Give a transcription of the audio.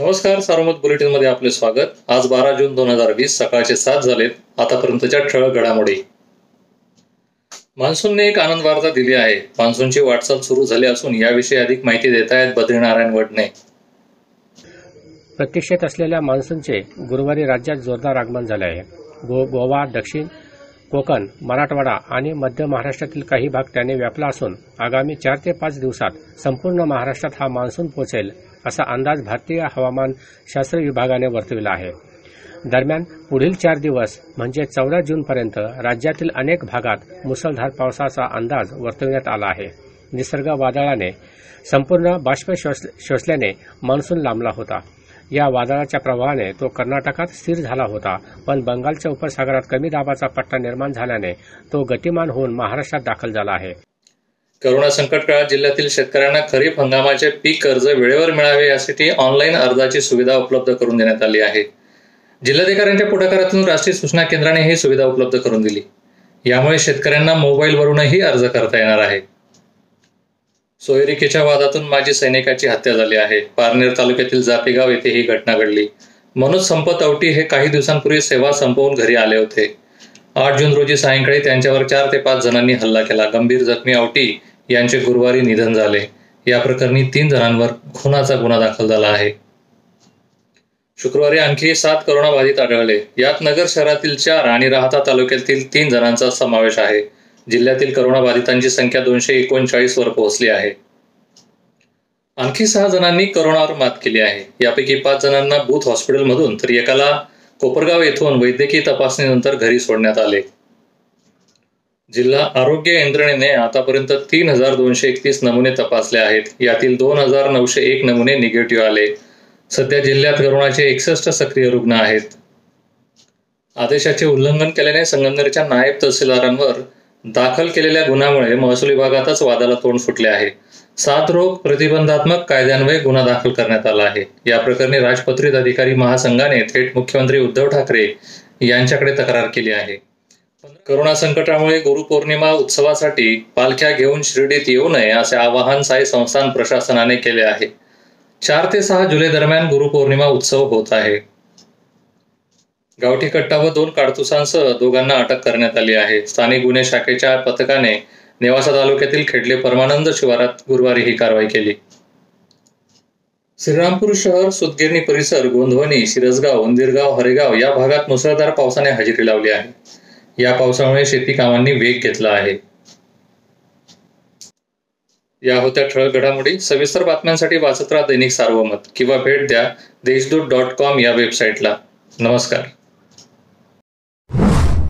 नमस्कार सार्वमत बुलेटिनमध्ये आपले स्वागत. आज बारा जून दोन हजार वीस सकाळचे सात झालेत आतापर्यंतच्या ठळक घडामोडी. मान्सूनने एक आनंद वार्ता दिली आहे. मान्सूनची वाटचाल सुरू झाली असून याविषयी अधिक माहिती देत आहेत बद्रीनारायण वडणे. प्रतीक्षेत असलेल्या मान्सूनचे गुरुवारी राज्यात जोरदार आगमन झाले आहे. गोवा दक्षिण कोकण मराठवाडा आणि मध्य महाराष्ट्रातील काही भाग त्याने व्यापला असून आगामी चार ते पाच दिवसात संपूर्ण महाराष्ट्रात हा मान्सून पोहोचेल असा अंदाज भारतीय हवामान शास्त्र विभागाने वर्तविला आहे. दरम्यान पुढील चार दिवस म्हणजे चौदा जूनपर्यंत राज्यातील अनेक भागात मुसळधार पावसाचा अंदाज वर्तविण्यात आला आहे. निसर्ग वादळाने संपूर्ण बाष्प शोषल्याने मान्सून लांबला होता. या वादळाच्या प्रभावाने तो कर्नाटकात स्थिर झाला होता. पण बंगालच्या उपसागरात कमी दाबाचा पट्टा निर्माण झाल्याने तो गतिमान होऊन महाराष्ट्रात दाखल झाला आहे. करोना संकट काळात जिल्ह्यातील शेतकऱ्यांना खरीप हंगामाचे पीक कर्ज वेळेवर मिळावे यासाठी ऑनलाईन अर्जाची सुविधा उपलब्ध करून देण्यात आली आहे. जिल्हाधिकाऱ्यांच्या पुढाकारातून राष्ट्रीय सूचना केंद्राने ही सुविधा उपलब्ध करून दिली. यामुळे शेतकऱ्यांना मोबाईलवरूनही अर्ज करता येणार आहे. सोयरिकेच्या वादातून माजी सैनिकाची हत्या झाली आहे. पारनेर तालुक्यातील जापेगाव येथे ही घटना घडली. मनोज संपत औटी हे काही दिवसांपूर्वी सेवा संपवून घरी आले होते. आठ जून रोजी सायंकाळी त्यांच्यावर चार ते पाच जणांनी हल्ला केला. गंभीर जखमी औटी यांचे गुरुवारी निधन झाले. या प्रकरणी तीन जणांवर खुनाचा गुन्हा दाखल झाला आहे. शुक्रवारी आणखी सात करोनाबाधित आढळले. यात नगर शहरातील चार आणि राहता तालुक्यातील तीन जणांचा समावेश आहे. जिल्ह्यातील करोनाबाधितांची संख्या दोनशे एकोणचाळीस वर पोहोचली आहे. आणखी सहा जणांनी करोनावर मात केली आहे. यापैकी पाच जणांना बूथ हॉस्पिटलमधून तर एकाला कोपरगाव येथून वैद्यकीय तपासणीनंतर घरी सोडण्यात आले. जिल्हा आरोग्य यंत्रणेने आतापर्यंत तीन हजार दोनशे एकतीस नमुने तपासले आहेत. यातील दोन हजार नऊशे एक नमुने निगेटिव्ह आले. सध्या जिल्ह्यात करोनाचे एकसष्ट सक्रिय रुग्ण आहेत. आदेशाचे उल्लंघन केल्याने संगमनेरच्या नायब तहसीलदारांवर दाखल केलेल्या गुन्ह्यामुळे महसूल विभागातच वादाला तोंड फुटले आहे. सात रोग प्रतिबंधात्मक कायद्यान्वये गुन्हा दाखल करण्यात आला आहे. या प्रकरणी राजपत्रित अधिकारी महासंघाने थेट मुख्यमंत्री उद्धव ठाकरे यांच्याकडे तक्रार केली आहे. करोना संकटामुळे गुरुपौर्णिमा उत्सवासाठी पालख्या घेऊन शिर्डीत येऊ नये असे आवाहन साई संस्थान प्रशासनाने केले आहे. चार ते सहा जुलै दरम्यान गुरुपौर्णिमा उत्सव होत आहे. गावठी कट्टा व दोन काडतुसांसह दोघांना अटक करण्यात आली आहे. स्थानिक गुन्हे शाखेच्या पथकाने नेवासा तालुक्यातील खेडले परमानंद शिवारात गुरुवारी ही कारवाई केली. श्रीरामपूर शहर सुतगिरणी परिसर गोंधवणी शिरसगाव उंदिरगाव हरेगाव या भागात मुसळधार पावसाने हजेरी लावली आहे. या पावसामुळे शेती कामांनी वेग घेतला आहे. या होत्या ठळक घडामोडी. सविस्तर बातम्यांसाठी वाचत राहा दैनिक सार्वमत किंवा भेट द्या देशदूत डॉट कॉम या वेबसाईटला. नमस्कार.